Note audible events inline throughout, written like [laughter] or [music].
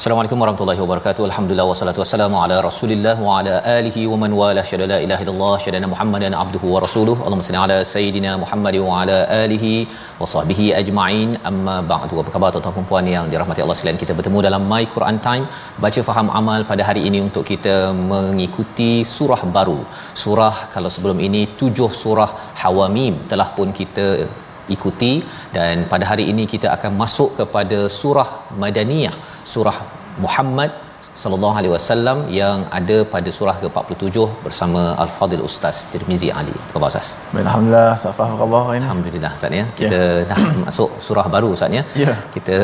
Assalamualaikum warahmatullahi wabarakatuh. Alhamdulillah wassalatu wassalamu ala Rasulillah wa ala alihi wa man wala syada la ilaha illallah syada Muhammadan abduhu wa rasuluhu. Allahumma salli ala sayidina Muhammad wa ala alihi wa sahbihi ajma'in. Amma ba'du. Apa khabar tuan-tuan dan puan yang dirahmati Allah sekalian? Kita bertemu dalam My Quran Time, baca faham amal pada hari ini untuk kita mengikuti surah baru. Surah kalau sebelum ini tujuh surah Hawamim telah pun kita ikuti dan pada hari ini kita akan masuk kepada surah Madaniyah surah Muhammad sallallahu alaihi wasallam yang ada pada surah ke-47 bersama Al-Fadil Ustaz Tirmizi Ali. Apa khabar Ustaz? Alhamdulillah, Safah apa khabar ini? Alhamdulillah Ustaz ya. Kita yeah. dah [coughs] masuk surah baru Ustaz ya. Ya. Kita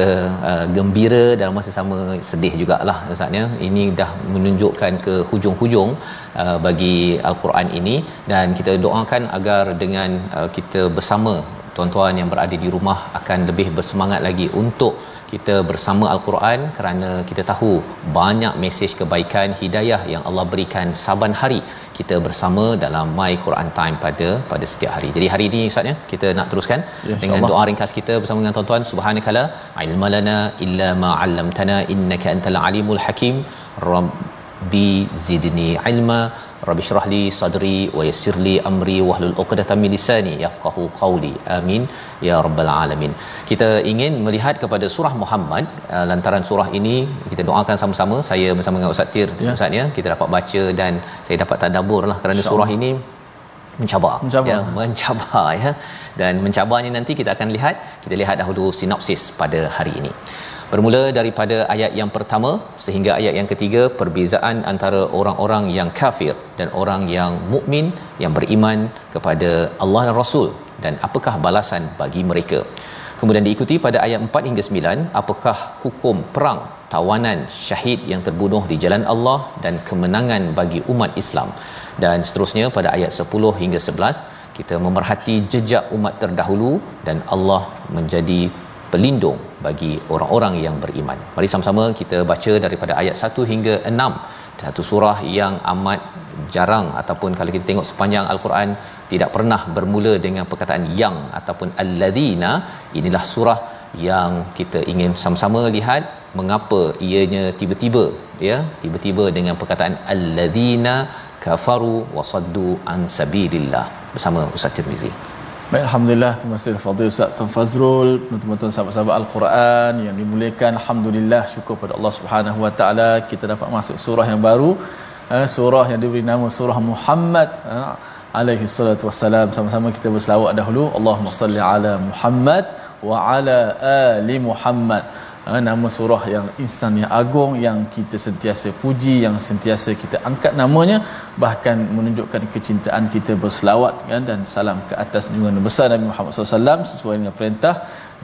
uh, gembira dalam masa sama sedih jugalah Ustaz ya. Ini dah menunjukkan ke hujung-hujung uh, bagi Al-Quran ini dan kita doakan agar dengan uh, kita bersama tuan-tuan yang berada di rumah akan lebih bersemangat lagi untuk kita bersama al-Quran kerana kita tahu banyak mesej kebaikan hidayah yang Allah berikan saban hari kita bersama dalam My Quran Time pada pada setiap hari. Jadi hari ini ustaz ya kita nak teruskan Ya, dengan doa ringkas kita bersama dengan tuan-tuan. Subhanakala ilmalana illa ma 'allamtana innaka antal alimul hakim. Rabbi zidni ilma rabbi shrah li sadri wa yassir li amri wahlul 'uqdatam min lisani yafqahu qawli. Amin. Ya rabbal alamin. Kita ingin melihat kepada surah Muhammad uh, lantaran surah ini kita doakan sama-sama. Saya bersama dengan Ustaz Tir Ya. Ustaz ya. Kita dapat baca dan saya dapat tadabbur lah kerana surah ini mencabar. Mencabar. ya mencabar ya. Dan mencabarnya nanti kita akan lihat kita lihat dahulu sinopsis pada hari ini bermula daripada ayat yang pertama sehingga ayat yang ketiga perbezaan antara orang-orang yang kafir dan orang yang mukmin yang beriman kepada Allah dan Rasul dan apakah balasan bagi mereka. Kemudian diikuti pada ayat 4 hingga 9 apakah hukum perang tawanan syahid yang terbunuh di jalan Allah dan kemenangan bagi umat Islam. Dan seterusnya pada ayat 10 hingga 11 kita memerhati jejak umat terdahulu dan Allah menjadi pelindung bagi orang-orang yang beriman. Mari sama-sama kita baca daripada ayat 1 hingga 6. Satu surah yang amat jarang ataupun kalau kita tengok sepanjang al-Quran tidak pernah bermula dengan perkataan yang ataupun alladzina inilah surah yang kita ingin sama-sama lihat mengapa ianya tiba-tiba ya tiba-tiba dengan perkataan alladzina kafaru wasaddu an sabilillah bersama Ustaz Tirmizi. Baik, Alhamdulillah. Terima kasih Fadil Ustaz Tuan Fazrul, teman-teman sahabat-sahabat Al-Quran yang dimuliakan. Alhamdulillah, syukur pada Allah Subhanahu Wa Taala kita dapat masuk surah yang baru. Eh, surah yang diberi nama surah Muhammad eh, alaihi salatu wassalam. Sama-sama kita berselawat dahulu. Allahumma salli ala Muhammad wa ala ali Muhammad. Ha, nama surah yang insan yang agung yang kita sentiasa puji yang sentiasa kita angkat namanya bahkan menunjukkan kecintaan kita berselawat kan dan salam ke atas junjungan besar Nabi Muhammad SAW sesuai dengan perintah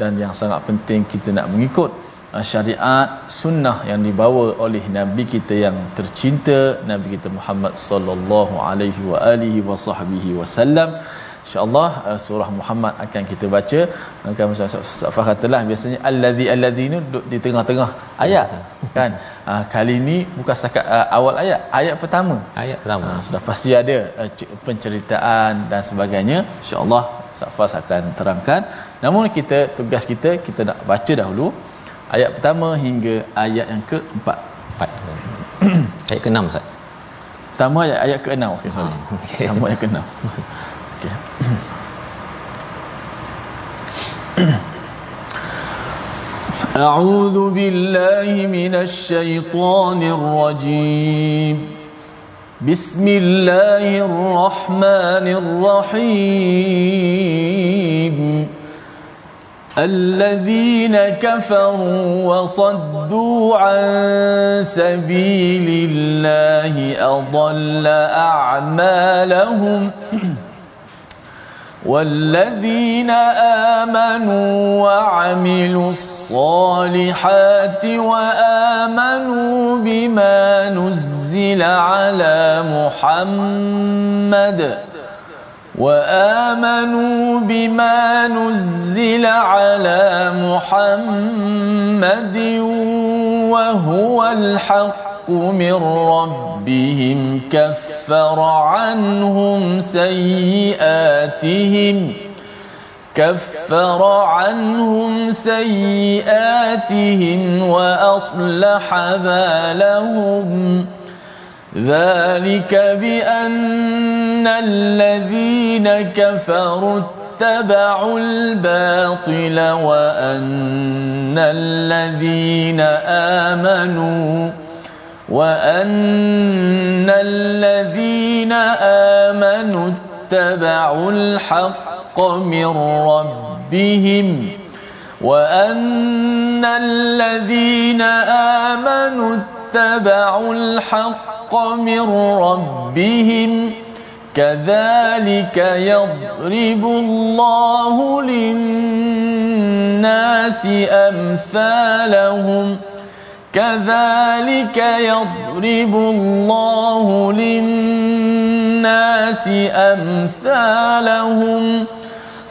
dan yang sangat penting kita nak mengikut. Uh, syariat sunnah yang dibawa oleh nabi kita yang tercinta nabi kita Muhammad sallallahu alaihi wa alihi wasallam insyaallah uh, surah Muhammad akan kita baca akan Ustaz Fah katalah biasanya allazi allazi ni duduk di tengah-tengah ayat kan uh, kali ni bukan setakat uh, awal ayat ayat pertama Ayat pertama. uh, sudah pasti ada uh, penceritaan dan sebagainya insyaallah Ustaz Fas akan terangkan namun kita tugas kita kita nak baca dahulu ayat pertama hingga ayat yang keempat Empat. Ayat ke-6 Ustaz. Pertama ayat, ayat ke-6. Okey, sorry. Ah, okey. Pertama ayat ke-6. [laughs] Okey. أعوذ بالله من الشيطان الرجيم. بسم الله الرحمن الرحيم. الذين كفروا وصدوا عن سبيل الله أضل أعمالهم. والذين آمنوا وعملوا الصالحات وآمنوا بما نزل على محمد وآمنوا بما نزل على محمد وهو الحق من ربهم كفر عنهم سيئاتهم كفر عنهم سيئاتهم وأصلح بالهم. ذلك بأن الذين كفروا اتبعوا الباطل وأن الذين آمنوا وأن الذين آمنوا اتبعوا الحق من ربهم وأن الذين آمنوا اتبعوا الحق من ربهم كذلك يضرب الله للناس أمثالهم كذلك يضرب الله للناس أمثالهم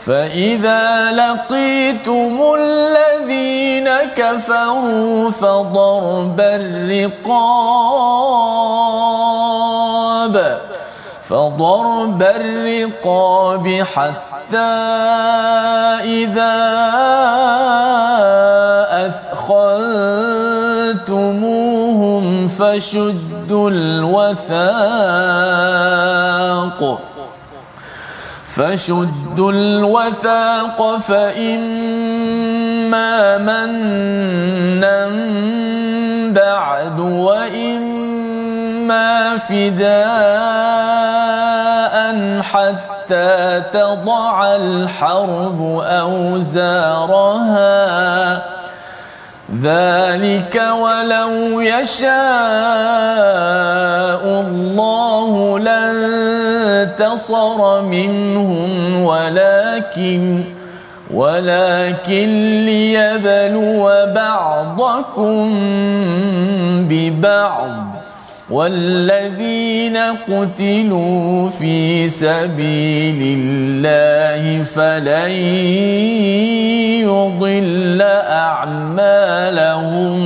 فإذا لقيتم الذين كفروا فضرب الرقاب فضرب الرقاب حتى إذا أثخنتموهم فشدوا الوثاق. فشدوا الوثاق فإما منا بعد وإما فداء حتى تضع الحرب أوزارها. ذلك ولو يشاء الله لانتصر منهم ولكن ولكن ليبلو بعضكم ببعض. والذين قتلوا في سبيل الله فلن يضل أعمالهم.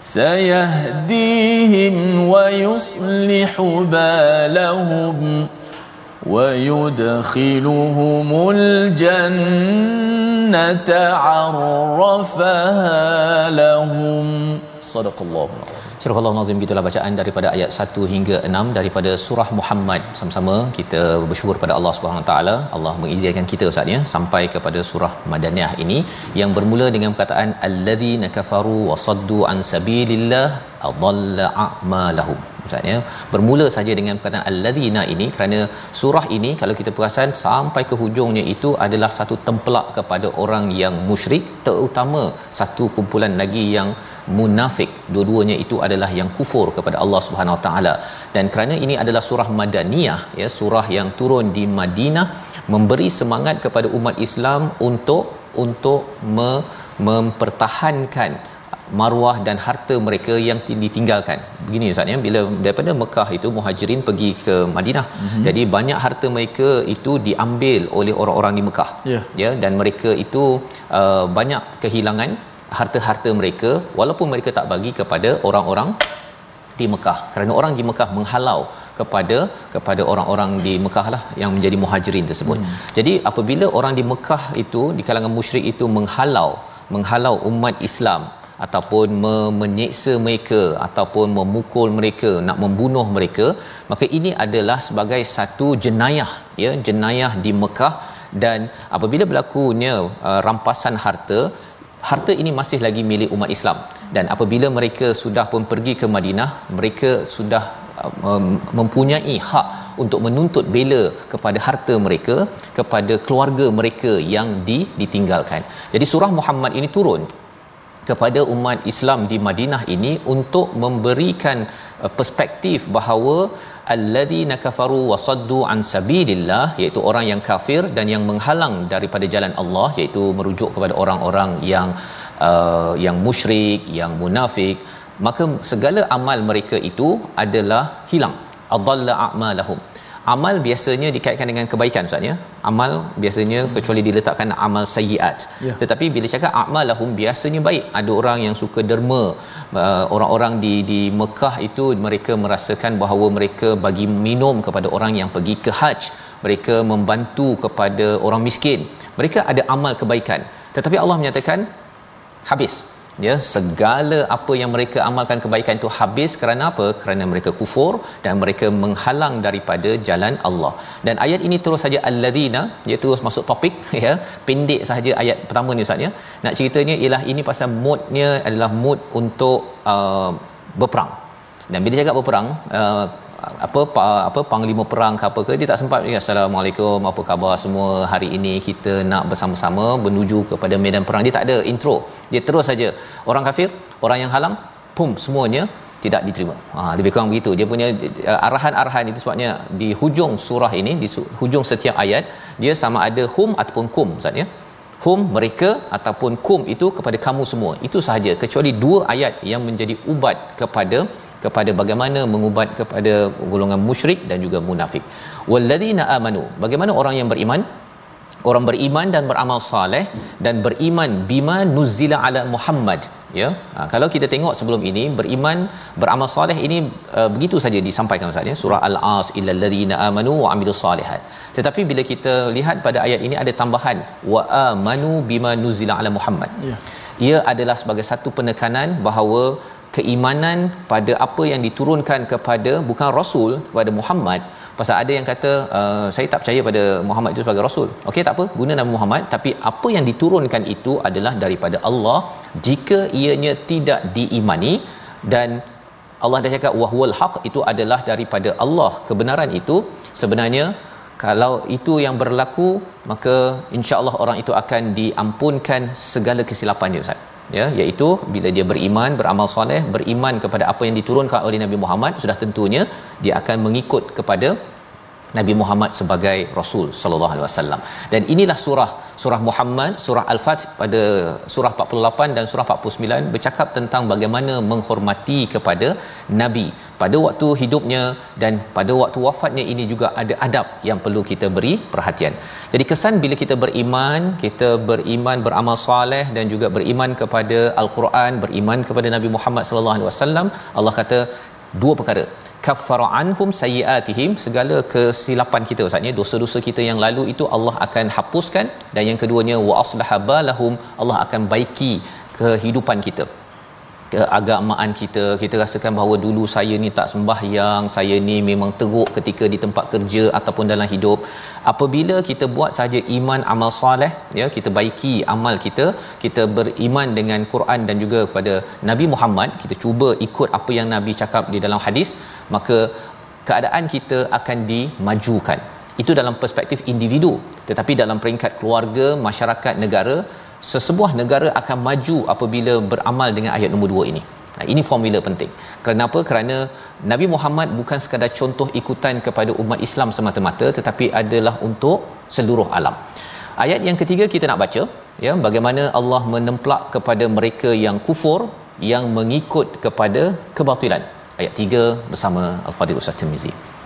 سيهديهم ويصلح بالهم ويدخلهم الجنة عرفها لهم. صدق الله العظيم. Surah Allah Nazim gitulah bacaan daripada ayat 1 hingga 6 daripada surah Muhammad. Sama-sama kita bersyukur pada Allah Subhanahu Taala. Allah mengizinkan kita Ustaz ya sampai kepada surah Madaniyah ini yang bermula dengan perkataan alladzina kafaru wa saddu an sabilillah adalla a'malahum. Ustaz ya. Bermula saja dengan perkataan alladzina ini kerana surah ini kalau kita perasan sampai ke hujungnya itu adalah satu tempelak kepada orang yang musyrik terutama satu kumpulan lagi yang munafik dua-duanya itu adalah yang kufur kepada Allah Subhanahu Wa Taala dan kerana ini adalah surah madaniyah ya surah yang turun di Madinah memberi semangat kepada umat Islam untuk untuk me, mempertahankan maruah dan harta mereka yang ditinggalkan. Begini Ustaz ya, bila daripada Mekah itu muhajirin pergi ke Madinah. Mm-hmm. Jadi banyak harta mereka itu diambil oleh orang-orang di Mekah. Yeah. Ya dan mereka itu uh, banyak kehilangan harta-harta mereka walaupun mereka tak bagi kepada orang-orang di Mekah kerana orang di Mekah menghalau kepada kepada orang-orang di Mekah lah yang menjadi muhajirin tersebut. Hmm. Jadi apabila orang di Mekah itu di kalangan musyrik itu menghalau menghalau umat Islam ataupun me- menyeksa mereka ataupun memukul mereka nak membunuh mereka maka ini adalah sebagai satu jenayah ya jenayah di Mekah. Dan apabila berlakunya uh, rampasan harta harta ini masih lagi milik umat Islam. Dan apabila mereka sudah pun pergi ke Madinah mereka sudah uh, mempunyai hak untuk menuntut bela kepada harta mereka kepada keluarga mereka yang di, ditinggalkan. Jadi surah Muhammad ini turun kepada umat Islam di Madinah ini untuk memberikan uh, perspektif bahawa alladzina kafaru wasaddu an sabilillah iaitu orang yang kafir dan yang menghalang daripada jalan Allah iaitu merujuk kepada orang-orang yang uh, yang musyrik yang munafik maka segala amal mereka itu adalah hilang. Adalla a'malahum amal biasanya dikaitkan dengan kebaikan ustaz ya? Amal biasanya hmm. kecuali diletakkan amal sayyiat ya. tetapi bila cakap amalahum biasanya baik. Ada orang yang suka derma. Uh, orang-orang di di Mekah itu mereka merasakan bahawa mereka bagi minum kepada orang yang pergi ke haji mereka membantu kepada orang miskin. Mereka ada amal kebaikan. Tetapi Allah menyatakan habis ya segala apa yang mereka amalkan kebaikan itu habis kerana apa? Kerana mereka kufur dan mereka menghalang daripada jalan Allah. Dan ayat ini terus saja alladzina iaitu terus masuk topik [laughs] ya. Pendek saja ayat pertama ni ustaz ya. Nak ceritanya ialah ini pasal moodnya adalah mood untuk uh, berperang. Dan bila cakap berperang uh, apa pa, apa panglima perang ke apa ke dia tak sempat ya assalamualaikum apa khabar semua hari ini kita nak bersama-sama menuju kepada medan perang dia tak ada intro dia terus saja orang kafir orang yang halang pum semuanya tidak diterima. Ha lebih kurang begitu. Dia punya uh, arahan-arahan itu sebabnya di hujung surah ini di hujung setiap ayat dia sama ada hum ataupun kum Ustaz ya. Hum mereka ataupun kum itu kepada kamu semua. Itu sahaja kecuali dua ayat yang menjadi ubat kepada kepada bagaimana mengubat kepada golongan musyrik dan juga munafik. Walladzina amanu. Bagaimana orang yang beriman? Orang beriman dan beramal soleh dan beriman bima nuzila ala Muhammad ya ha, kalau kita tengok sebelum ini beriman beramal soleh ini uh, begitu saja disampaikan ustaz ya surah al-as illal ladzina amanu wa amilus solihat tetapi bila kita lihat pada ayat ini ada tambahan wa amanu bima nuzila ala Muhammad ya ia adalah sebagai satu penekanan bahawa keimanan pada apa yang diturunkan kepada bukan rasul kepada Muhammad. Pasal ada yang kata uh, saya tak percaya pada Muhammad itu sebagai rasul. Okey tak apa guna nama Muhammad. Tapi apa yang diturunkan itu adalah daripada Allah jika ianya tidak diimani. Dan Allah dah cakap wahwal haq itu adalah daripada Allah kebenaran itu. Sebenarnya kalau itu yang berlaku maka insya-Allah orang itu akan diampunkan segala kesilapan dia ustaz ya iaitu bila dia beriman beramal soleh beriman kepada apa yang diturunkan oleh Nabi Muhammad sudah tentunya dia akan mengikut kepada Nabi Muhammad sebagai Rasul sallallahu alaihi wasallam. Dan inilah surah surah Muhammad, surah Al-Fath pada surah 48 dan surah 49 bercakap tentang bagaimana menghormati kepada nabi pada waktu hidupnya dan pada waktu wafatnya ini juga ada adab yang perlu kita beri perhatian. Jadi kesan bila kita beriman, kita beriman beramal soleh dan juga beriman kepada Al-Quran, beriman kepada Nabi Muhammad sallallahu alaihi wasallam, Allah kata dua perkara kaffara anhum sayiatihim segala kesilapan kita ustaznya dosa-dosa kita yang lalu itu Allah akan hapuskan. Dan yang keduanya wa aslaha balahum Allah akan baiki kehidupan kita keagamaan kita kita rasakan bahawa dulu saya ni tak sembahyang saya ni memang teruk ketika di tempat kerja ataupun dalam hidup. Apabila kita buat saja iman amal soleh ya kita baiki amal kita kita beriman dengan Quran dan juga kepada Nabi Muhammad kita cuba ikut apa yang Nabi cakap di dalam hadis maka keadaan kita akan dimajukan. Itu dalam perspektif individu. Tetapi dalam peringkat keluarga masyarakat negara sesebuah negara akan maju apabila beramal dengan ayat nombor 2 ini. Nah, ini formula penting. Kenapa? Kerana Nabi Muhammad bukan sekadar contoh ikutan kepada umat Islam semata-mata tetapi adalah untuk seluruh alam. Ayat yang ketiga kita nak baca ya bagaimana Allah menemplak kepada mereka yang kufur yang mengikut kepada kebatilan. Ayat 3 bersama Al-Fadhil Ustaz Tirmizi.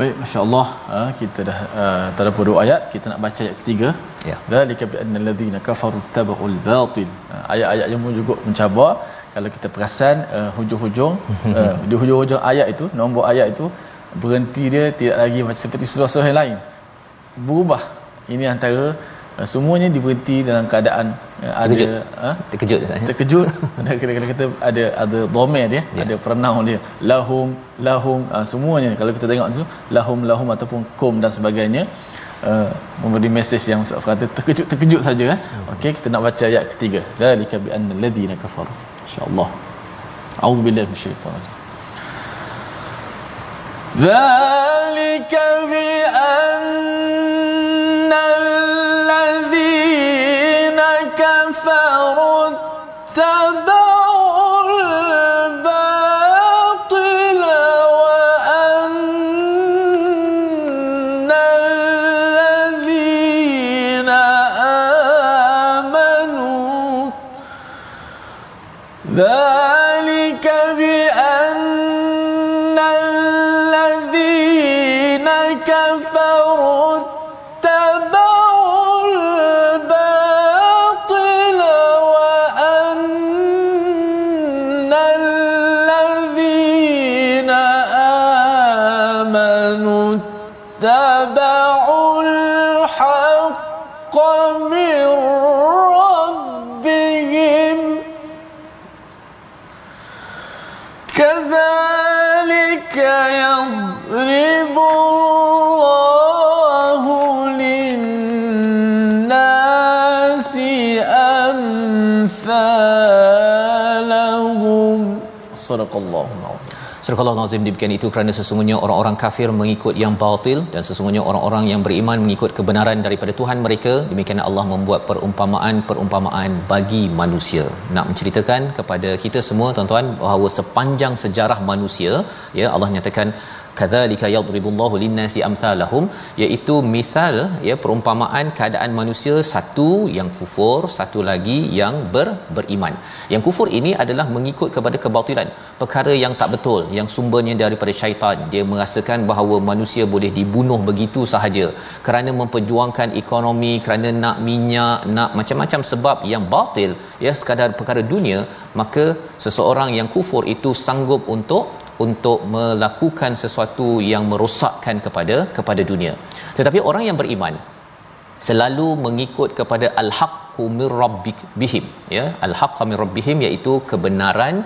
Baik, masya-Allah, uh, kita dah uh, terdapat dua ayat, kita nak baca ayat ketiga. Ya. Zalika bi anna alladhina kafaru tabaqul batil. Uh, ayat-ayat yang juga mencabar kalau kita perasan uh, hujung-hujung uh, [laughs] di hujung-hujung ayat itu, nombor ayat itu berhenti dia tidak lagi macam seperti surah-surah yang lain. Berubah. Ini antara semuanya diberhenti dalam keadaan uh, ada Terkejut. uh, terkejut Ustaz, ya? terkejut ada kata kata ada ada domain dia Ya. ada pronoun dia lahum lahum uh, semuanya kalau kita tengok tu lahum lahum ataupun kum dan sebagainya uh, memberi mesej yang Ustaz kata terkejut terkejut saja kan okey kita nak baca ayat ketiga zalika bi anna alladhina kafaru insyaallah a'udzubillahi minasyaitanir rajim ذلك بأن الذين Surakallahu Surakallahu Nazim demikian itu kerana sesungguhnya orang-orang kafir mengikut yang batil dan sesungguhnya orang-orang yang beriman mengikut kebenaran daripada Tuhan mereka. Demikian Allah membuat perumpamaan-perumpamaan bagi manusia. Nak menceritakan kepada kita semua tuan-tuan bahawa sepanjang sejarah manusia, ya Allah nyatakan kadzalika yadribullahu linnasi amsalahum iaitu misal ya perumpamaan keadaan manusia satu yang kufur satu lagi yang ber, beriman. Yang kufur ini adalah mengikut kepada kebatilan perkara yang tak betul yang sumbernya daripada syaitan. Dia merasakan bahawa manusia boleh dibunuh begitu sahaja kerana memperjuangkan ekonomi kerana nak minyak nak macam-macam sebab yang batil ya sekadar perkara dunia maka seseorang yang kufur itu sanggup untuk untuk melakukan sesuatu yang merosakkan kepada kepada dunia. Tetapi orang yang beriman selalu mengikut kepada al-haqqu mir rabbihim ya al-haqqu mir rabbihim iaitu kebenaran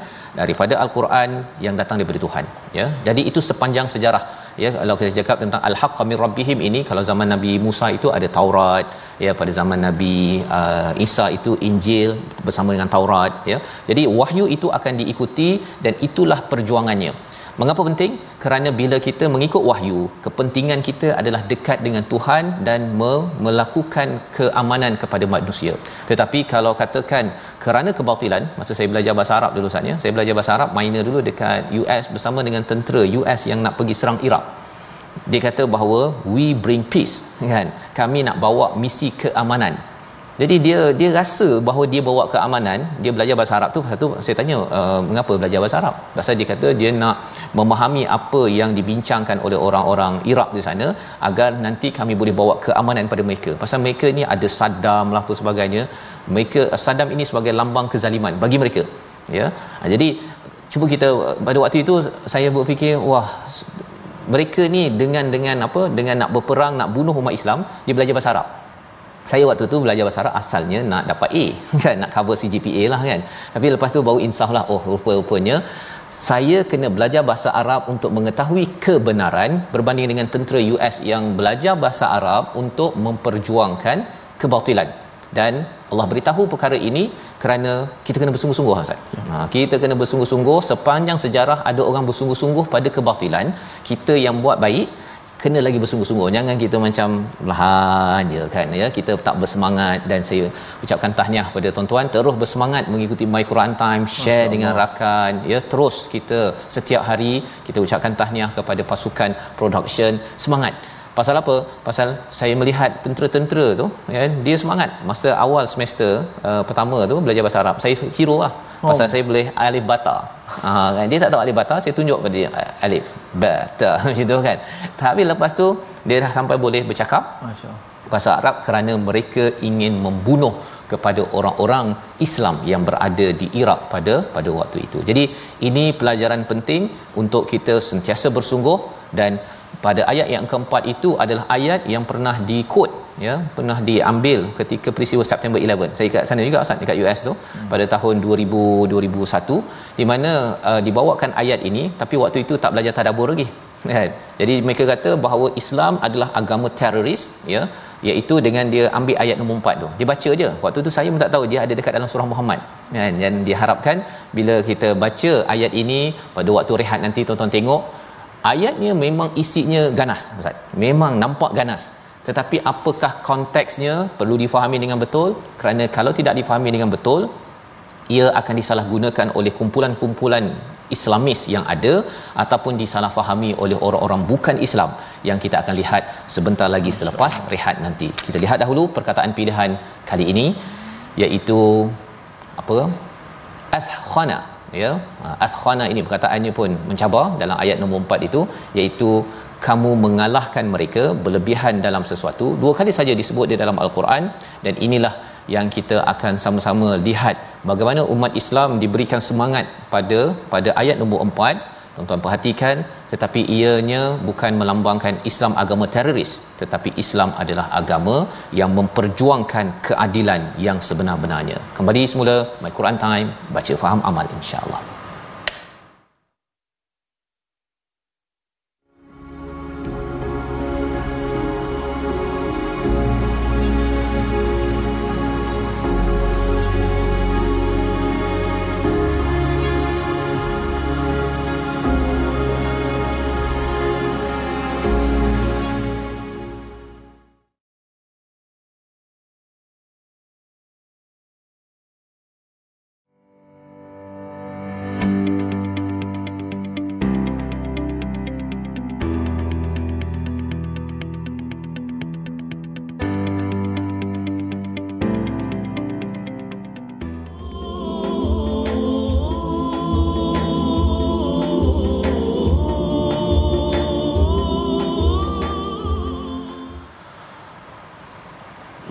daripada al-Quran yang datang daripada Tuhan ya jadi itu sepanjang sejarah ya kalau kita cakap tentang al-haqqu mir rabbihim ini kalau zaman Nabi Musa itu ada Taurat ya pada zaman Nabi uh, Isa itu Injil bersama dengan Taurat ya. Jadi wahyu itu akan diikuti dan itulah perjuangannya Mengapa penting? Kerana bila kita mengikut wahyu, kepentingan kita adalah dekat dengan Tuhan dan me- melakukan keamanan kepada manusia. Tetapi kalau katakan kerana kebatilan, masa saya belajar bahasa Arab dulu saatnya, saya belajar bahasa Arab minor dulu dekat US bersama dengan tentera US yang nak pergi serang Iraq. Dia kata bahawa we bring peace, kan? Kami nak bawa misi keamanan. Jadi dia dia rasa bahawa dia bawa keamanan, dia belajar bahasa Arab tu satu saya tanya uh, mengapa belajar bahasa Arab? Pasal dia kata dia nak memahami apa yang dibincangkan oleh orang-orang Iraq di sana agar nanti kami boleh bawa keamanan pada mereka. Pasal mereka ni ada Saddam lah apa sebagainya. Mereka Saddam ini sebagai lambang kezaliman bagi mereka. Ya. Ha, jadi cuba kita pada waktu itu saya berfikir wah mereka ni dengan dengan apa dengan nak berperang nak bunuh umat Islam dia belajar bahasa Arab saya waktu tu belajar bahasa Arab asalnya nak dapat A. [laughs] Kan nak cover CGPA lah kan. Tapi lepas tu baru insaf lah oh rupa-rupanya saya kena belajar bahasa Arab untuk mengetahui kebenaran berbanding dengan tentera US yang belajar bahasa Arab untuk memperjuangkan kebatilan. Dan Allah beritahu perkara ini kerana kita kena bersungguh-sungguh Ustaz. Ha, kita kena bersungguh-sungguh sepanjang sejarah ada orang bersungguh-sungguh pada kebatilan, kita yang buat baik kena lagi bersungguh-sungguh. Jangan kita macam lahan je kan ya. Kita tak bersemangat dan saya ucapkan tahniah pada tuan-tuan. Terus bersemangat mengikuti my Quran time share dengan rakan ya. Terus kita setiap hari kita ucapkan tahniah kepada pasukan production. Semangat pasal apa? Pasal saya melihat tentera-tentera tu ya dia semangat. Masa awal semester uh, pertama tu belajar bahasa Arab saya hero lah. Pasal saya boleh alif bata ha [laughs] kan? Dia tak tahu alif bata saya tunjuk pada dia. Alif. Bata macam [laughs] tu kan? Tapi lepas tu dia dah sampai boleh bercakap Masya-Allah. bahasa Arab kerana mereka ingin membunuh kepada orang-orang Islam yang berada di Iraq pada pada waktu itu. Jadi ini pelajaran penting untuk kita sentiasa bersungguh dan pada ayat yang keempat itu adalah ayat yang pernah dikot ya pernah diambil ketika peristiwa September 11 saya kat sana juga Ustaz dekat US tu hmm. pada tahun 2000 2001 di mana uh, dibawakan ayat ini tapi waktu itu tak belajar tadabbur lagi [laughs] kan? Jadi mereka kata bahawa Islam adalah agama teroris ya iaitu dengan dia ambil ayat nombor 4 tu. Dia baca je. Waktu tu saya pun tak tahu dia ada dekat dalam surah Muhammad kan? Dan diharapkan bila kita baca ayat ini pada waktu rehat nanti tonton tengok ayatnya memang isinya ganas ustaz memang nampak ganas tetapi apakah konteksnya perlu difahami dengan betul kerana kalau tidak difahami dengan betul ia akan disalahgunakan oleh kumpulan-kumpulan Islamis yang ada ataupun disalahfahami oleh orang-orang bukan Islam yang kita akan lihat sebentar lagi selepas rehat nanti. Kita lihat dahulu perkataan pilihan kali ini iaitu apa? Athkhana ya. Athkhana ini perkataannya pun mencabar dalam ayat nombor 4 itu iaitu kamu mengalahkan mereka berlebihan dalam sesuatu. Dua kali saja disebut di dalam al-Quran dan inilah yang kita akan sama-sama lihat bagaimana umat Islam diberikan semangat pada pada ayat nombor 4 tuan-tuan perhatikan tetapi ianya bukan melambangkan Islam agama teroris tetapi Islam adalah agama yang memperjuangkan keadilan yang sebenar-benarnya. Kembali semula my Quran time baca faham amal insya-Allah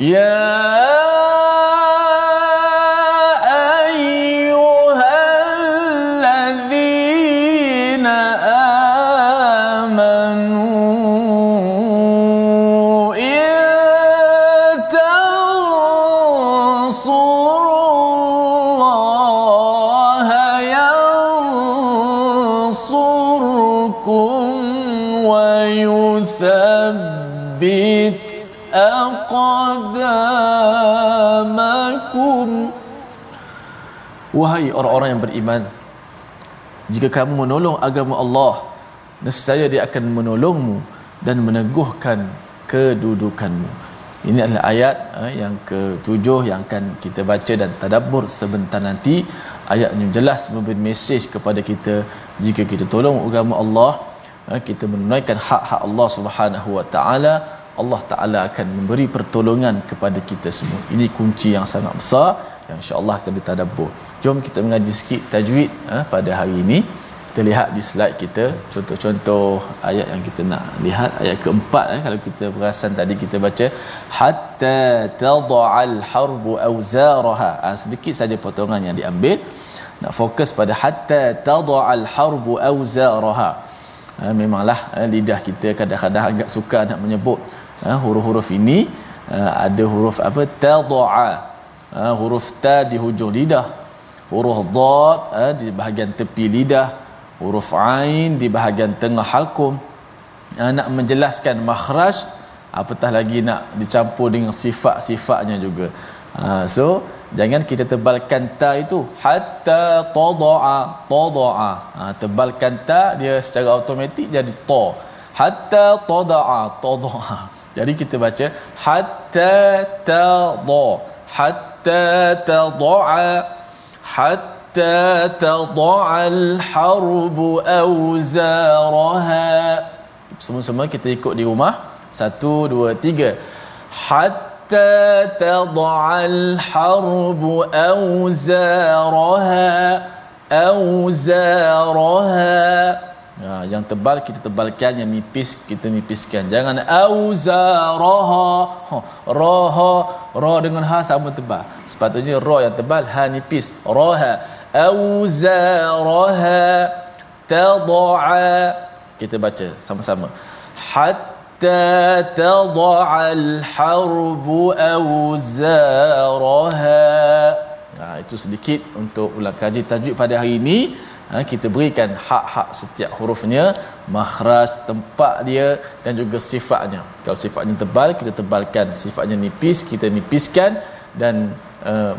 Yeah. Wahai orang-orang yang beriman Jika kamu menolong agama Allah Nescaya dia akan menolongmu Dan meneguhkan kedudukanmu. Ini adalah ayat eh, yang ketujuh Yang akan kita baca dan tadabur sebentar nanti. Ayat ini jelas memberi mesej kepada kita Jika kita tolong agama Allah eh, Kita menunaikan hak-hak Allah subhanahu wa ta'ala Allah Ta'ala akan memberi pertolongan kepada kita semua. Ini kunci yang sangat besar Yang insyaAllah akan ditadabbur. Jom kita mengaji sikit tajwid ha, pada hari ini. Kita lihat di slide kita contoh-contoh ayat yang kita nak lihat. Ayat keempat eh, kalau kita perasan tadi kita baca hatta tad'al harbu awzaraha. Ha, sedikit saja potongan yang diambil. Nak fokus pada hatta tad'al harbu awzaraha. Ha, memanglah ha, lidah kita kadang-kadang agak suka nak menyebut ha, huruf-huruf ini. Ha, ada huruf apa? Tad'a ha, huruf ta di hujung lidah. Huruf dad eh, di bahagian tepi lidah. Huruf ain di bahagian tengah halkum eh, nak menjelaskan makhraj apatah lagi nak dicampur dengan sifat-sifatnya juga. Uh, so jangan kita tebalkan ta itu. Hatta tadaa tadaa. Uh, tebalkan ta dia secara automatik jadi ta. Hatta tadaa tadaa. Jadi kita baca hatta tada hatta tadaa حتى تضع الحرب أوزارها semua-semua kita ikut di rumah satu dua tiga حتى تضع الحرب أوزارها أوزارها Ha, yang tebal kita tebalkan yang nipis kita nipiskan jangan auzaraha ha, raha ra dengan ha sama tebal. Sepatutnya ra yang tebal ha nipis. Raha auzaraha tadaa kita baca sama-sama. Hatta tadaa alharbu auzaraha. Nah itu sedikit untuk ulang kaji tajwid pada hari ini ha, kita berikan hak-hak setiap hurufnya makhraj tempat dia dan juga sifatnya. Kalau sifatnya tebal kita tebalkan. Sifatnya nipis kita nipiskan. Dan uh,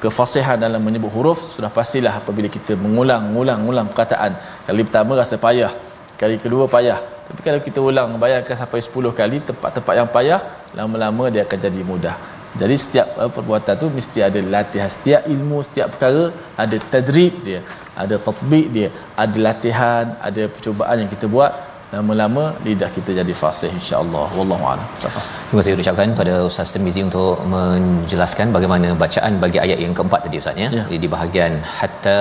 kefasihan dalam menyebut huruf sudah pastilah apabila kita mengulang-ulang-ulang perkataan. Kali pertama rasa payah kali kedua payah. Tapi kalau kita ulang bayangkan sampai 10 kali tempat-tempat yang payah lama-lama dia akan jadi mudah. Jadi setiap uh, perbuatan tu mesti ada latihan setiap ilmu setiap perkara ada tadrib dia ada tatbik dia ada latihan ada percubaan yang kita buat lama-lama lidah kita jadi fasih insya-Allah. Wallahu a'lam. Safas terima kasih ucapkan pada Ustaz Tirmizi untuk menjelaskan bagaimana bacaan bagi ayat yang keempat tadi Ustaz ya, ya. di bahagian hatta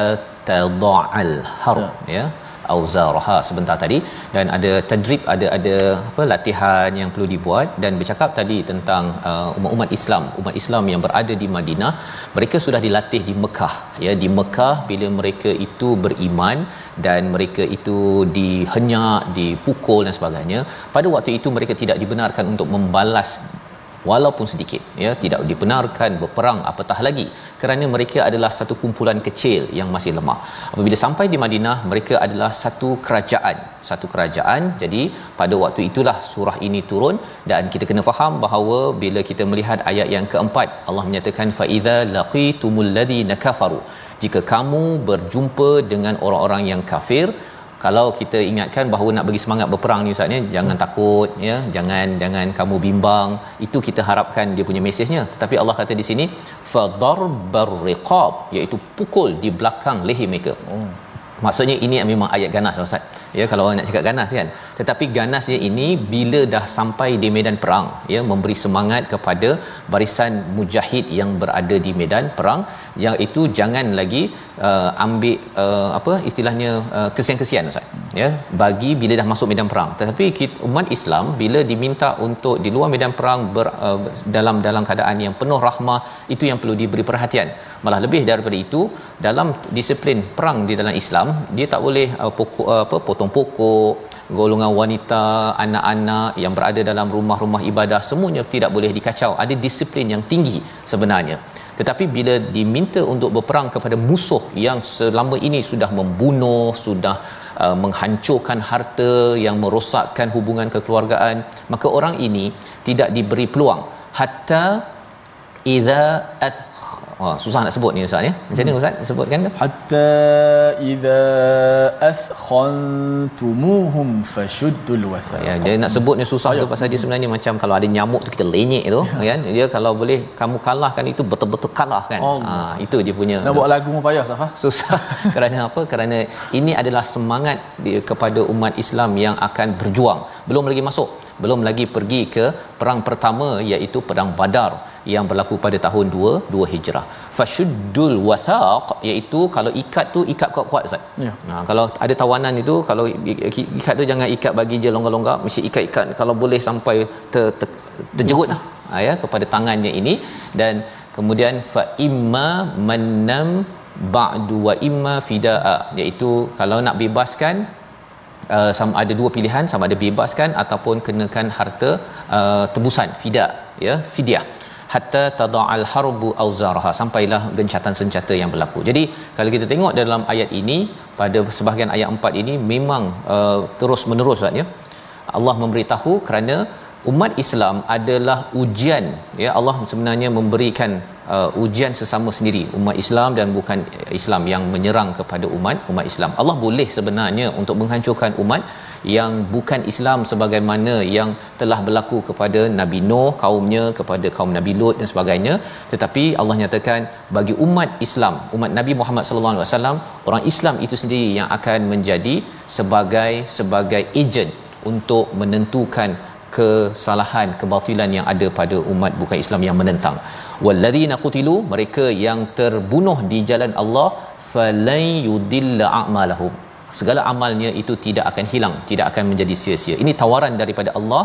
tada'al harf ya, ya auzaraha sebentar tadi. Dan ada tadrib ada ada apa latihan yang perlu dibuat. Dan bercakap tadi tentang uh, umat-umat Islam. Umat Islam yang berada di Madinah mereka sudah dilatih di Mekah ya. Di Mekah bila mereka itu beriman dan mereka itu dihenyak dipukul dan sebagainya pada waktu itu mereka tidak dibenarkan untuk membalas walaupun sedikit ya tidak dibenarkan berperang apatah lagi. Kerana mereka adalah satu kumpulan kecil yang masih lemah. Apabila sampai di Madinah mereka adalah satu kerajaan. Satu kerajaan. Jadi pada waktu itulah surah ini turun dan kita kena faham bahawa bila kita melihat ayat yang keempat Allah menyatakan fa iza laqitumul ladina kafaru. Jika kamu berjumpa dengan orang-orang yang kafir kalau kita ingatkan bahawa nak bagi semangat berperang ni ustaz ni jangan hmm. takut ya jangan jangan kamu bimbang itu kita harapkan dia punya mesejnya tetapi Allah kata di sini fadarbar riqab iaitu pukul di belakang leher mereka oh. maksudnya ini memang ayat ganas ustaz ya kalau orang nak cakap ganas kan. Tetapi ganasnya ini bila dah sampai di medan perang ya memberi semangat kepada barisan mujahid yang berada di medan perang yang itu jangan lagi uh, ambil uh, apa istilahnya uh, kesian-kesian ustaz. Ya bagi bila dah masuk medan perang. Tetapi kita, umat Islam bila diminta untuk di luar medan perang ber, uh, dalam dalam keadaan yang penuh rahmah itu yang perlu diberi perhatian. Malah lebih daripada itu dalam disiplin perang di dalam Islam dia tak boleh uh, pokok uh, apa potong pokok golongan wanita anak-anak yang berada dalam rumah-rumah ibadah semuanya tidak boleh dikacau. Ada disiplin yang tinggi sebenarnya. Tetapi bila diminta untuk berperang kepada musuh yang selama ini sudah membunuh sudah uh, menghancurkan harta yang merosakkan hubungan kekeluargaan maka orang ini tidak diberi peluang. Hatta idza Oh, susah nak sebut ni Ustaz ya. Macam mana Ustaz sebutkan tu? Hatta idza athkhantumuhum fashuddul watha. Ya, dia nak sebut ni susah tu pasal dia sebenarnya macam kalau ada nyamuk tu kita lenyek tu ya. kan. Dia kalau boleh kamu kalahkan itu betul-betul kalah kan. Oh. Ha, itu dia punya. Nak buat lagu pun payah Safa. Susah. [laughs] Kerana apa? Kerana ini adalah semangat dia kepada umat Islam yang akan berjuang. Belum lagi masuk belum lagi pergi ke perang pertama iaitu perang Badar yang berlaku pada tahun 2 2 Hijrah. Fashuddul wathaq iaitu kalau ikat tu ikat kuat-kuat Ustaz. Ya. Ha, kalau ada tawanan itu kalau ikat tu jangan ikat bagi je longgar-longgar mesti ikat-ikat kalau boleh sampai ter, ter, terjerut lah ha, ya kepada tangannya ini dan kemudian fa imma manam ba'du wa imma fidaa iaitu kalau nak bebaskan uh, sama ada dua pilihan sama ada bebaskan ataupun kenakan harta uh, tebusan fida ya fidyah hatta tada'al harbu auzaraha sampailah gencatan senjata yang berlaku. Jadi kalau kita tengok dalam ayat ini pada sebahagian ayat 4 ini memang uh, terus menerus ya. Allah memberitahu kerana umat Islam adalah ujian. Ya Allah sebenarnya memberikan uh, ujian sesama sendiri. Umat Islam dan bukan Islam yang menyerang kepada umat umat Islam. Allah boleh sebenarnya untuk menghancurkan umat yang bukan Islam sebagaimana yang telah berlaku kepada Nabi Nuh kaumnya kepada kaum Nabi Lut dan sebagainya. Tetapi Allah nyatakan bagi umat Islam umat Nabi Muhammad sallallahu alaihi wasallam orang Islam itu sendiri yang akan menjadi sebagai sebagai ejen untuk menentukan kesalahan kebatilan yang ada pada umat bukan Islam yang menentang. Walladzina qutilu mereka yang terbunuh di jalan Allah falan yudilla a'malahum. Segala amalnya itu tidak akan hilang tidak akan menjadi sia-sia. Ini tawaran daripada Allah.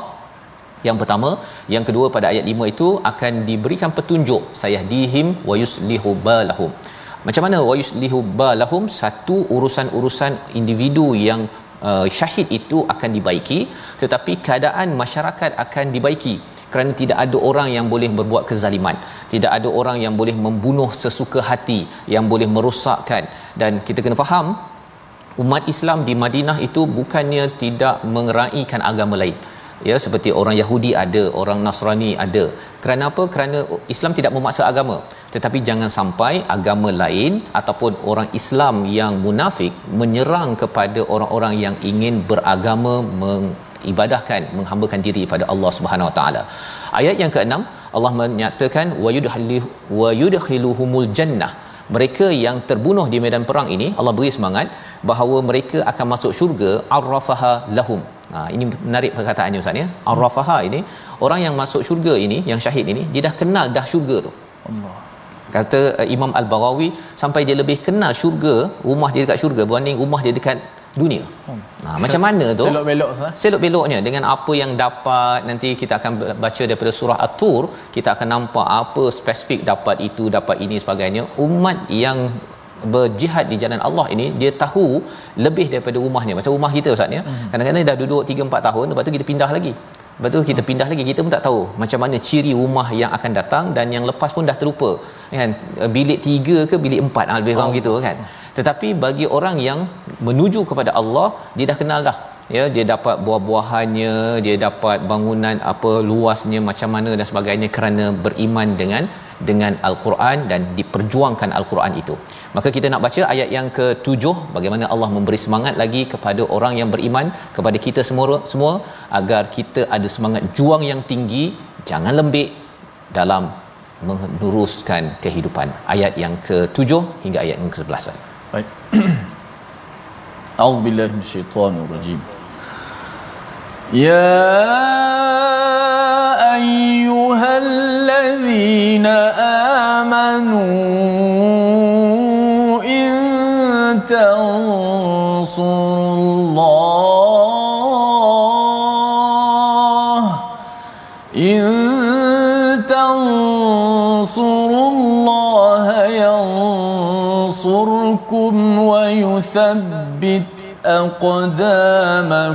Yang pertama yang kedua pada ayat 5 itu akan diberikan petunjuk sayahdihim wa yuslihu balahum. Macam mana wa yuslihu balahum? Satu urusan-urusan individu yang uh, syahid itu akan dibaiki tetapi keadaan masyarakat akan dibaiki kerana tidak ada orang yang boleh berbuat kezaliman. Tidak ada orang yang boleh membunuh sesuka hati yang boleh merosakkan. Dan kita kena faham umat Islam di Madinah itu bukannya tidak mengeraikan agama lain ya seperti orang Yahudi ada orang Nasrani ada. Kerana apa? Kerana Islam tidak memaksa agama. Tetapi jangan sampai agama lain ataupun orang Islam yang munafik menyerang kepada orang-orang yang ingin beragama mengibadahkan menghambakan diri pada Allah Subhanahu Wa Taala. Ayat yang ke-6 Allah menyatakan wa yudkhiluhumul jannah. Mereka yang terbunuh di medan perang ini Allah beri semangat bahawa mereka akan masuk syurga arrafaha lahum ha ini menarik perkataannya ustaz ya arrafaha ini orang yang masuk syurga ini yang syahid ini dia dah kenal dah syurga tu Allah kata uh, Imam Al-Baghawi sampai dia lebih kenal syurga rumah dia dekat syurga berbanding rumah dia dekat dunia. Hmm. Ha, macam mana tu? Selok belok sah. Selok beloknya dengan apa yang dapat nanti kita akan baca daripada surah At-Tur, kita akan nampak apa spesifik dapat itu, dapat ini sebagainya. Umat yang berjihad di jalan Allah ini dia tahu lebih daripada rumahnya. Macam rumah kita ustaz ya. Hmm. kadang-kadang dah duduk 3 4 tahun lepas tu kita pindah lagi. Lepas tu kita pindah lagi kita pun tak tahu macam mana ciri rumah yang akan datang dan yang lepas pun dah terlupa. Kan? Bilik 3 ke bilik 4 ah lebih kurang oh. gitu kan? Tetapi bagi orang yang menuju kepada Allah dia dah kenal dah ya dia dapat buah-buahannya dia dapat bangunan apa luasnya macam mana dan sebagainya kerana beriman dengan dengan al-Quran dan diperjuangkan al-Quran itu. Maka kita nak baca ayat yang ke-7 bagaimana Allah memberi semangat lagi kepada orang yang beriman kepada kita semua semua agar kita ada semangat juang yang tinggi, jangan lembik dalam meneruskan kehidupan. Ayat yang ke-7 hingga ayat yang ke-11. Baik. [clears throat] A'udzu billahi يا أيها الذين آمنوا إن تنصروا الله إن تنصروا الله ينصركم ويثبت أقدامكم.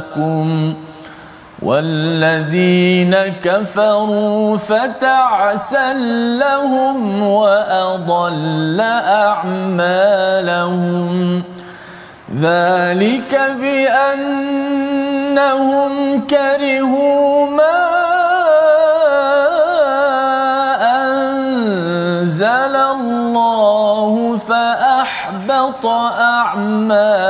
والذين كفروا فتعسا لهم وأضل أعمالهم. ذلك بأنهم كرهوا ما أنزل الله فأحبط أعمالهم.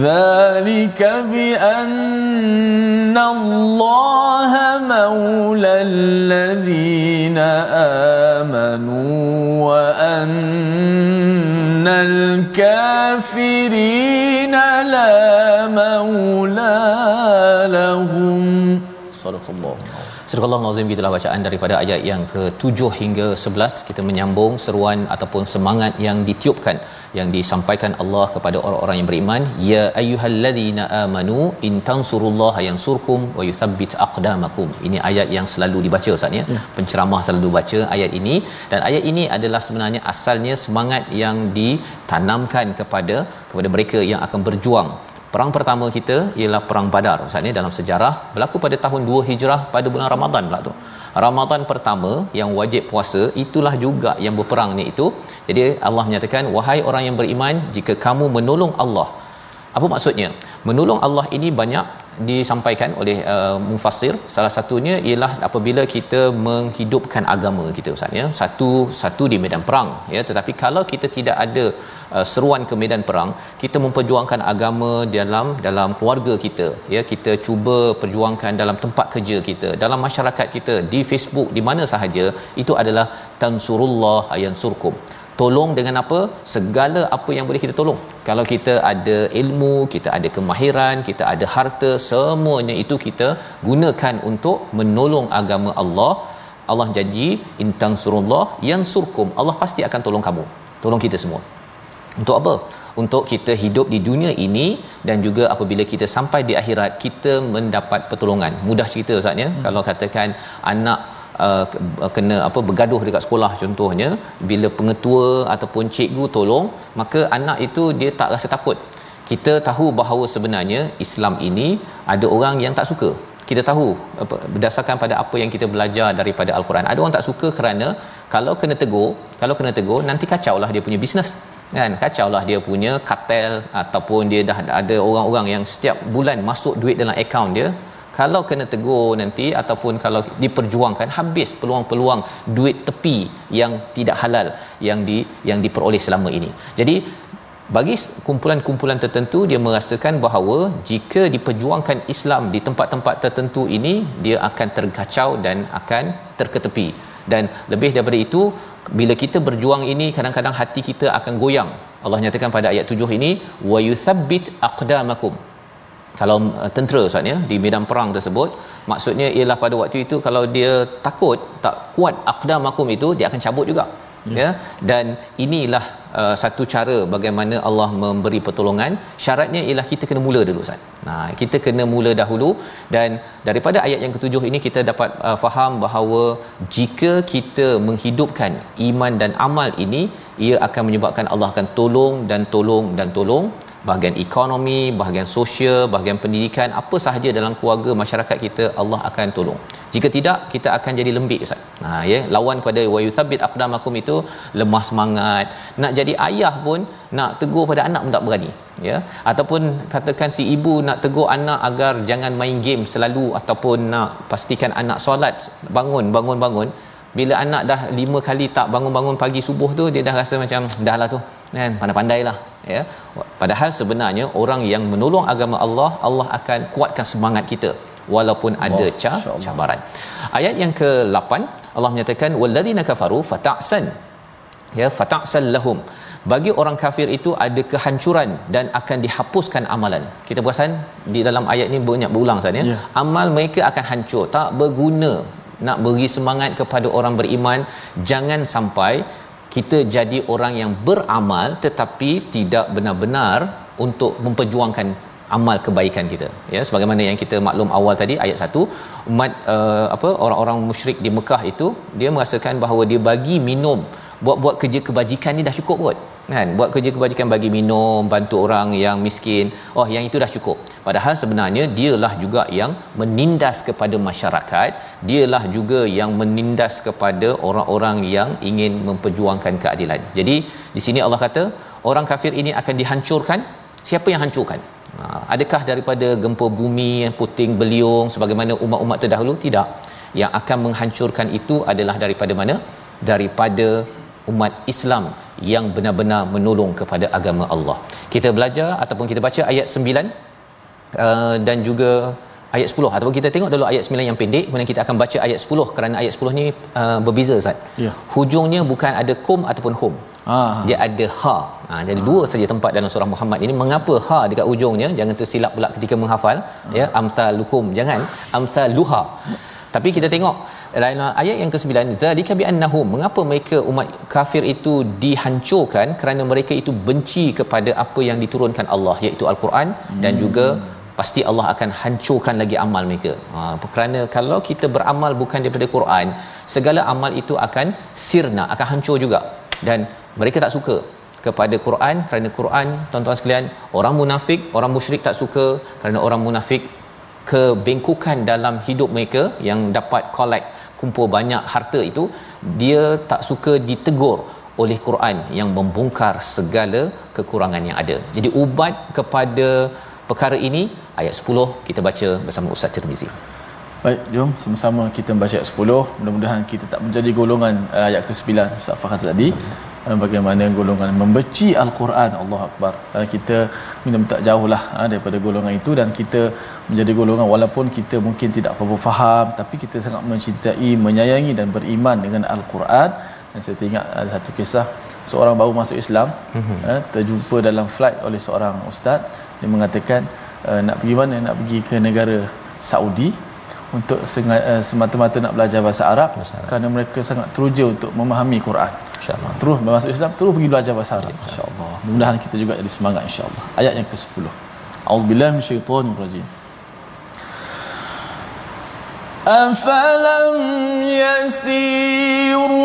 ذلك بأن الله مولى الذين آمنوا وأن الكافرين Surah Al-Nazim gitulah bacaan daripada ayat yang ke-7 hingga 11 kita menyambung seruan ataupun semangat yang ditiupkan yang disampaikan Allah kepada orang-orang yang beriman. Ya ayyuhallazina amanu in tansurullaha yansurkum wa yuthabbit aqdamakum. Ini ayat yang selalu dibaca ustaz ya? Hmm. penceramah selalu baca ayat ini. Dan ayat ini adalah sebenarnya asalnya semangat yang ditanamkan kepada kepada mereka yang akan berjuang Perang pertama kita ialah perang Badar. Ustaz ni dalam sejarah berlaku pada tahun 2 Hijrah pada bulan Ramadan pula tu. Ramadan pertama yang wajib puasa itulah juga yang berperangnya itu. Jadi Allah menyatakan wahai orang yang beriman jika kamu menolong Allah. Apa maksudnya? Menolong Allah ini banyak disampaikan oleh uh, mufassir. Salah satunya ialah apabila kita menghidupkan agama kita ustaz ya. Satu satu di medan perang ya. Tetapi kalau kita tidak ada uh, seruan ke medan perang kita memperjuangkan agama dalam dalam keluarga kita ya. Kita cuba perjuangkan dalam tempat kerja kita dalam masyarakat kita di Facebook di mana sahaja itu adalah tansurullah ayansurkum tolong dengan apa? Segala apa yang boleh kita tolong. Kalau kita ada ilmu kita ada kemahiran kita ada harta semuanya itu kita gunakan untuk menolong agama Allah. Allah janji intang surullah yang surkum Allah pasti akan tolong kamu. Tolong kita semua. Untuk apa? Untuk kita hidup di dunia ini dan juga apabila kita sampai di akhirat kita mendapat pertolongan. Mudah cerita ustaz ya? Hmm. kalau katakan anak Uh, kena apa bergaduh dekat sekolah contohnya bila pengetua ataupun cikgu tolong maka anak itu dia tak rasa takut. Kita tahu bahawa sebenarnya Islam ini ada orang yang tak suka. Kita tahu berdasarkan pada apa yang kita belajar daripada al-Quran. Ada orang tak suka kerana kalau kena tegur kalau kena tegur nanti kacaulah dia punya bisnes. Kan? Kacaulah dia punya kartel ataupun dia dah ada orang-orang yang setiap bulan masuk duit dalam akaun dia kalau kena tegur nanti ataupun kalau diperjuangkan habis peluang-peluang duit tepi yang tidak halal yang di yang diperoleh selama ini. Jadi bagi kumpulan-kumpulan tertentu dia merasakan bahawa jika diperjuangkan Islam di tempat-tempat tertentu ini dia akan terkacau dan akan terketepi. Dan lebih daripada itu bila kita berjuang ini kadang-kadang hati kita akan goyang. Allah nyatakan pada ayat 7 ini wa yuthabbit aqdamakum kalau uh, tentera ustaz ya di medan perang tersebut maksudnya ialah pada waktu itu kalau dia takut tak kuat aqdamakum itu dia akan cabut juga ya, ya? dan inilah uh, satu cara bagaimana Allah memberi pertolongan. Syaratnya ialah kita kena mula dulu ustaz. Nah kita kena mula dahulu. Dan daripada ayat yang ketujuh ini kita dapat uh, faham bahawa jika kita menghidupkan iman dan amal ini ia akan menyebabkan Allah akan tolong dan tolong dan tolong bahagian ekonomi, bahagian sosial, bahagian pendidikan, apa sahaja dalam keluarga masyarakat kita Allah akan tolong. Jika tidak, kita akan jadi lembik ustaz. Ha ya, lawan pada wa yuthabbit aqdamakum itu lemah semangat. Nak jadi ayah pun nak tegur pada anak pun tak berani, ya. Ataupun katakan si ibu nak tegur anak agar jangan main game selalu ataupun nak pastikan anak solat bangun bangun bangun bila anak dah lima kali tak bangun-bangun pagi subuh tu dia dah rasa macam dah lah tu kan? Pandai-pandailah ya. Padahal sebenarnya orang yang menolong agama Allah Allah akan kuatkan semangat kita walaupun ada oh, cabaran. Ayat yang ke-8 Allah menyatakan walladzina kafaru fata'san. Ya fata'sal lahum. Bagi orang kafir itu ada kehancuran dan akan dihapuskan amalan. Kita perasan di dalam ayat ni banyak berulang saja ya. amal mereka akan hancur. Tak berguna nak beri semangat kepada orang beriman. Jangan sampai kita jadi orang yang beramal tetapi tidak benar-benar untuk memperjuangkan amal kebaikan kita. Ya sebagaimana yang kita maklum awal tadi ayat 1 umat uh, apa orang-orang musyrik di Mekah itu dia merasakan bahawa dia bagi minum buat-buat kerja kebajikan ni dah cukup kot kan? Buat kerja kebajikan bagi minum bantu orang yang miskin. Oh yang itu dah cukup. Padahal sebenarnya dialah juga yang menindas kepada masyarakat. Dialah juga yang menindas kepada orang-orang yang ingin memperjuangkan keadilan. Jadi di sini Allah kata orang kafir ini akan dihancurkan. Siapa yang hancurkan? Ha, adakah daripada gempa bumi puting beliung sebagaimana umat-umat terdahulu? Tidak. Yang akan menghancurkan itu adalah daripada mana? Daripada umat Islam yang benar-benar menolong kepada agama Allah. Kita belajar ataupun kita baca ayat 9 uh, dan juga ayat 10 ataupun kita tengok dulu ayat 9 yang pendek kemudian kita akan baca ayat 10 kerana ayat 10 ni uh, berbeza Ustaz. Ya. Hujungnya bukan ada kum ataupun hum. Ah. Dia ada ha. ha jadi ah. dua saja tempat dalam surah Muhammad ini mengapa ha dekat ujungnya jangan tersilap pula ketika menghafal ah. ya amsalukum jangan amsaluha. Tapi kita tengok dalam ayat yang ke-9 zalika bi annahum mengapa mereka umat kafir itu dihancurkan kerana mereka itu benci kepada apa yang diturunkan Allah iaitu al-Quran hmm. dan juga pasti Allah akan hancurkan lagi amal mereka. Ha kerana kalau kita beramal bukan daripada Quran, segala amal itu akan sirna, akan hancur juga. Dan mereka tak suka kepada Quran kerana Quran tuan-tuan sekalian, orang munafik, orang musyrik tak suka kerana orang munafik kebengkukan dalam hidup mereka yang dapat collect kumpul banyak harta itu dia tak suka ditegur oleh Quran yang membongkar segala kekurangan yang ada. Jadi ubat kepada perkara ini ayat 10 kita baca bersama Ustaz Tirmizi. Baik, jom sama-sama kita membaca ayat 10. Mudah-mudahan kita tak menjadi golongan uh, ayat ke-9 Ustaz Fahad tadi. Uh, bagaimana golongan membenci Al-Quran Allah Akbar. Uh, kita minum tak jauh lah uh, daripada golongan itu dan kita menjadi golongan walaupun kita mungkin tidak apa-apa faham tapi kita sangat mencintai menyayangi dan beriman dengan Al-Quran. Dan saya teringat ada satu kisah seorang baru masuk Islam mm-hmm. eh, terjumpa dalam flight oleh seorang ustaz. Dia mengatakan nak pergi mana? Nak pergi ke negara Saudi untuk semata-mata nak belajar bahasa Arab Masalah. kerana mereka sangat teruja untuk memahami Quran insyaallah terus masuk Islam terus pergi belajar bahasa Arab insyaallah mudah-mudahan kita juga jadi semangat insyaallah ayat yang ke-10 A'udzubillahi minasyaitonir rajim أفلم يسيروا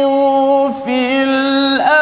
في الأرض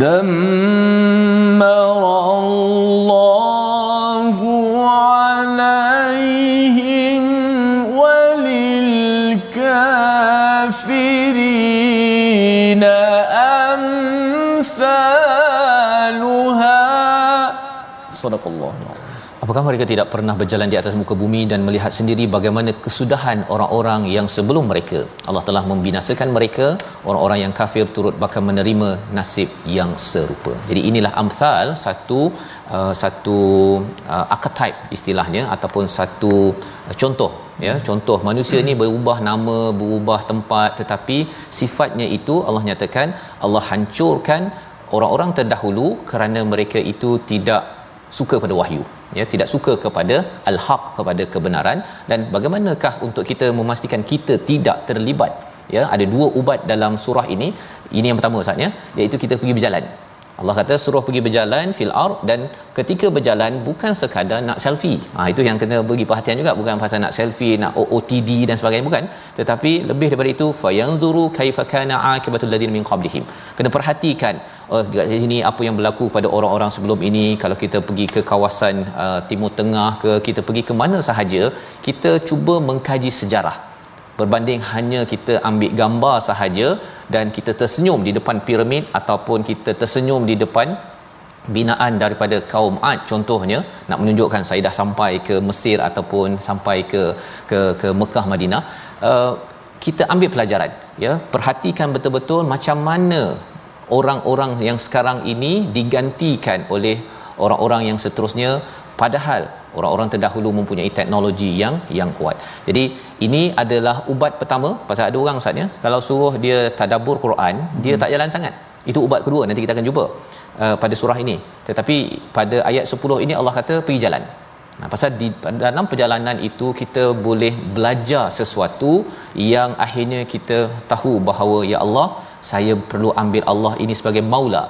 دم Apakah mereka tidak pernah berjalan di atas muka bumi dan melihat sendiri bagaimana kesudahan orang-orang yang sebelum mereka? Allah telah membinasakan mereka, orang-orang yang kafir turut bakal menerima nasib yang serupa. Jadi inilah amthal satu uh, satu uh, archetype istilahnya ataupun satu uh, contoh ya contoh manusia ni berubah nama berubah tempat tetapi sifatnya itu Allah nyatakan Allah hancurkan orang-orang terdahulu kerana mereka itu tidak suka pada wahyu ya tidak suka kepada al-haq kepada kebenaran. Dan bagaimanakah untuk kita memastikan kita tidak terlibat? Ya ada dua ubat dalam surah ini. Ini yang pertama ustaz ya iaitu kita pergi berjalan Allah kata suruh pergi berjalan fil ard dan ketika berjalan bukan sekadar nak selfie. Ha itu yang kena bagi perhatian juga bukan pasal nak selfie, nak OOTD dan sebagainya bukan. Tetapi lebih daripada itu fayanzuru kaifa kana akibatul ladina min qablihim. Kena perhatikan oh kat sini apa yang berlaku pada orang-orang sebelum ini kalau kita pergi ke kawasan uh, Timur Tengah ke kita pergi ke mana sahaja kita cuba mengkaji sejarah berbanding hanya kita ambil gambar sahaja dan kita tersenyum di depan piramid ataupun kita tersenyum di depan binaan daripada kaum Ad contohnya nak menunjukkan saya dah sampai ke Mesir ataupun sampai ke ke ke Mekah Madinah uh, kita ambil pelajaran ya. Perhatikan betul-betul macam mana orang-orang yang sekarang ini digantikan oleh orang-orang yang seterusnya padahal orang-orang terdahulu mempunyai teknologi yang yang kuat. Jadi ini adalah ubat pertama pasal ada orang ustaz ya kalau suruh dia tadabbur Quran hmm. dia tak jalan sangat. Itu ubat kedua nanti kita akan jumpa uh, pada surah ini. Tetapi pada ayat 10 ini Allah kata pergi jalan. Nah, pasal di dalam perjalanan itu kita boleh belajar sesuatu yang akhirnya kita tahu bahawa ya Allah saya perlu ambil Allah ini sebagai maula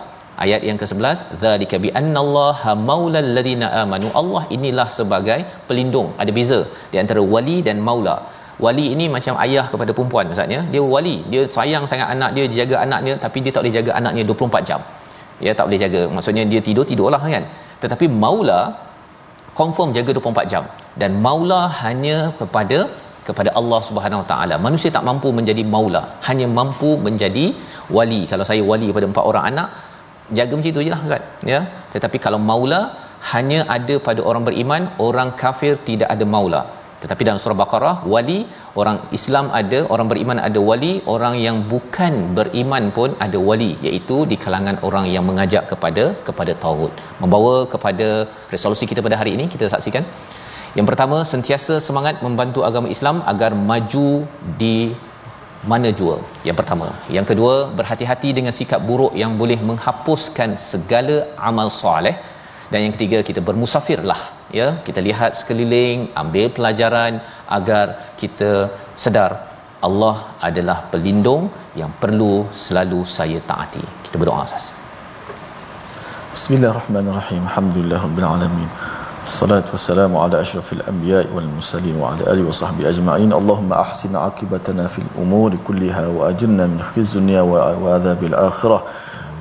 ayat yang ke-11 zalika bi annallaha maulal ladina amanu. Allah inilah sebagai pelindung. Ada beza di antara wali dan maula. Wali ini macam ayah kepada perempuan maksudnya. Dia wali. Dia sayang sangat anak dia dia jaga anak dia tapi dia tak boleh jaga anaknya 24 jam. Ya tak boleh jaga. Maksudnya dia tidur tidurlah kan? Tetapi maula confirm jaga 24 jam. Dan maula hanya kepada kepada Allah Subhanahu Wa Taala. Manusia tak mampu menjadi maula, hanya mampu menjadi wali. Kalau saya wali kepada empat orang anak, jaga macam itu jelah Ustaz. Ya? Tetapi kalau maula hanya ada pada orang beriman orang kafir tidak ada maula. Tetapi dalam surah baqarah wali orang Islam ada orang beriman ada wali orang yang bukan beriman pun ada wali iaitu di kalangan orang yang mengajak kepada kepada tauhid. Membawa kepada resolusi kita pada hari ini kita saksikan. Yang pertama sentiasa semangat membantu agama Islam agar maju di mana jua? Yang pertama. Yang kedua berhati-hati dengan sikap buruk yang boleh menghapuskan segala amal soleh. Dan yang ketiga kita bermusafirlah ya. Kita lihat sekeliling ambil pelajaran agar kita sedar Allah adalah pelindung yang perlu selalu saya taati. Kita berdoa Bismillahirrahmanirrahim. Alhamdulillahirabbil alamin الصلاة والسلام على أشرف الأنبياء والمرسلين وعلى آله وصحبه أجمعين اللهم أحسن عاقبتنا في الأمور كلها وأجرنا من خزي الدنيا وعذاب الآخرة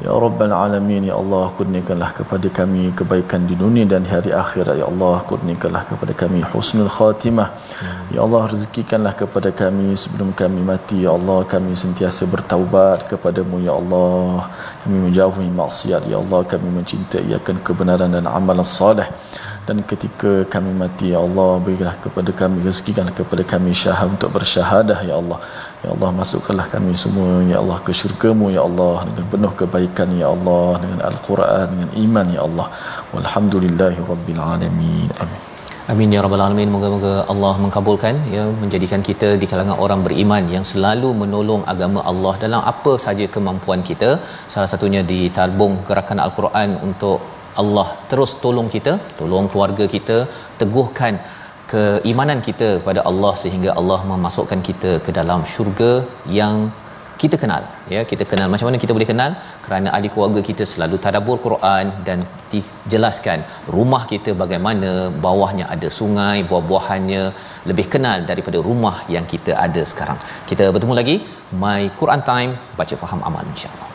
Ya Rabbal Alamin Ya Allah kurniakanlah kepada kami kebaikan di dunia dan hari akhirat Ya Allah kurniakanlah kepada kami husnul khatimah Ya Allah rezekikanlah kepada kami sebelum kami mati Ya Allah kami sentiasa bertaubat kepadamu Ya Allah kami menjauhi maksiat Ya Allah kami mencintai akan kebenaran dan amalan salih dan ketika kami mati ya Allah berilah kepada kami rezekikan kepada kami syahad untuk bersyahadah ya Allah ya Allah masukkanlah kami semua ya Allah ke syurgamu ya Allah dengan penuh kebaikan ya Allah dengan al-Quran dengan iman ya Allah walhamdulillahi rabbil alamin amin Amin ya rabbal alamin. Moga-moga Allah mengkabulkan ya menjadikan kita di kalangan orang beriman yang selalu menolong agama Allah dalam apa saja kemampuan kita. Salah satunya di tabung gerakan al-Quran untuk Allah. Terus tolong kita, tolong keluarga kita, teguhkan keimanan kita kepada Allah sehingga Allah memasukkan kita ke dalam syurga yang kita kenal. Ya kita kenal. Macam mana kita boleh kenal? Kerana ahli keluarga kita selalu tadabbur Quran dan dijelaskan rumah kita bagaimana bawahnya ada sungai buah-buahannya lebih kenal daripada rumah yang kita ada sekarang. Kita bertemu lagi. My Quran time baca faham amal insyaallah